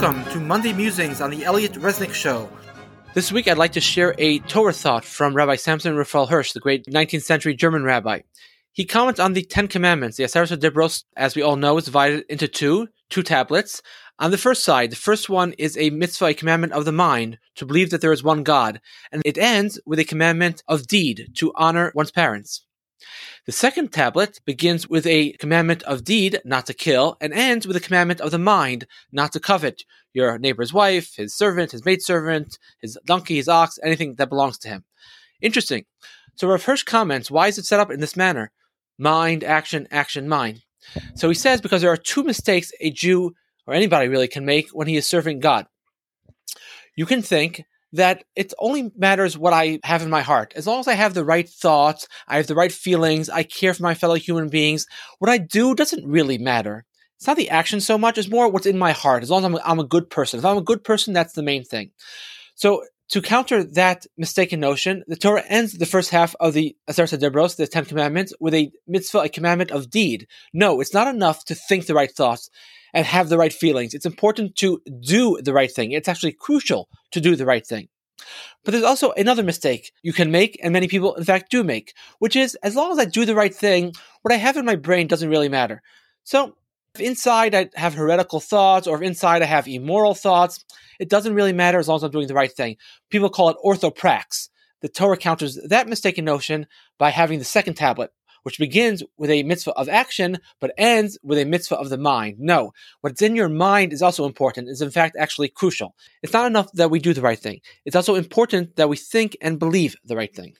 Welcome to Monday Musings on the Elliot Resnick Show. This week, I'd like to share a Torah thought from Rabbi Samson Raphael Hirsch, the great 19th century German rabbi. He comments on the Ten Commandments. The Aseret Dibros, as we all know, is divided into two, two tablets. On the first side, the first one is a mitzvah, a commandment of the mind, to believe that there is one God, and it ends with a commandment of deed, to honor one's parents. The second tablet begins with a commandment of deed, not to kill, and ends with a commandment of the mind, not to covet your neighbor's wife, his servant, his maidservant, his donkey, his ox, anything that belongs to him. Interesting. So Rav Hirsch comments, why is it set up in this manner? Mind, action, action, mind. So he says because there are two mistakes a Jew or anybody really can make when he is serving God. You can think that it only matters what I have in my heart. As long as I have the right thoughts, I have the right feelings, I care for my fellow human beings, what I do doesn't really matter. It's not the action so much, it's more what's in my heart. As long as I'm, I'm a good person. If I'm a good person, that's the main thing. So to counter that mistaken notion, the Torah ends the first half of the Aseret Dibros, the Ten Commandments, with a mitzvah, a commandment of deed. No, it's not enough to think the right thoughts and have the right feelings. It's important to do the right thing. It's actually crucial to do the right thing. But there's also another mistake you can make, and many people, in fact, do make, which is as long as I do the right thing, what I have in my brain doesn't really matter. So, if inside I have heretical thoughts, or if inside I have immoral thoughts, it doesn't really matter as long as I'm doing the right thing. People call it orthoprax. The Torah counters that mistaken notion by having the second tablet, which begins with a mitzvah of action, but ends with a mitzvah of the mind. No, what's in your mind is also important, is in fact actually crucial. It's not enough that we do the right thing. It's also important that we think and believe the right thing.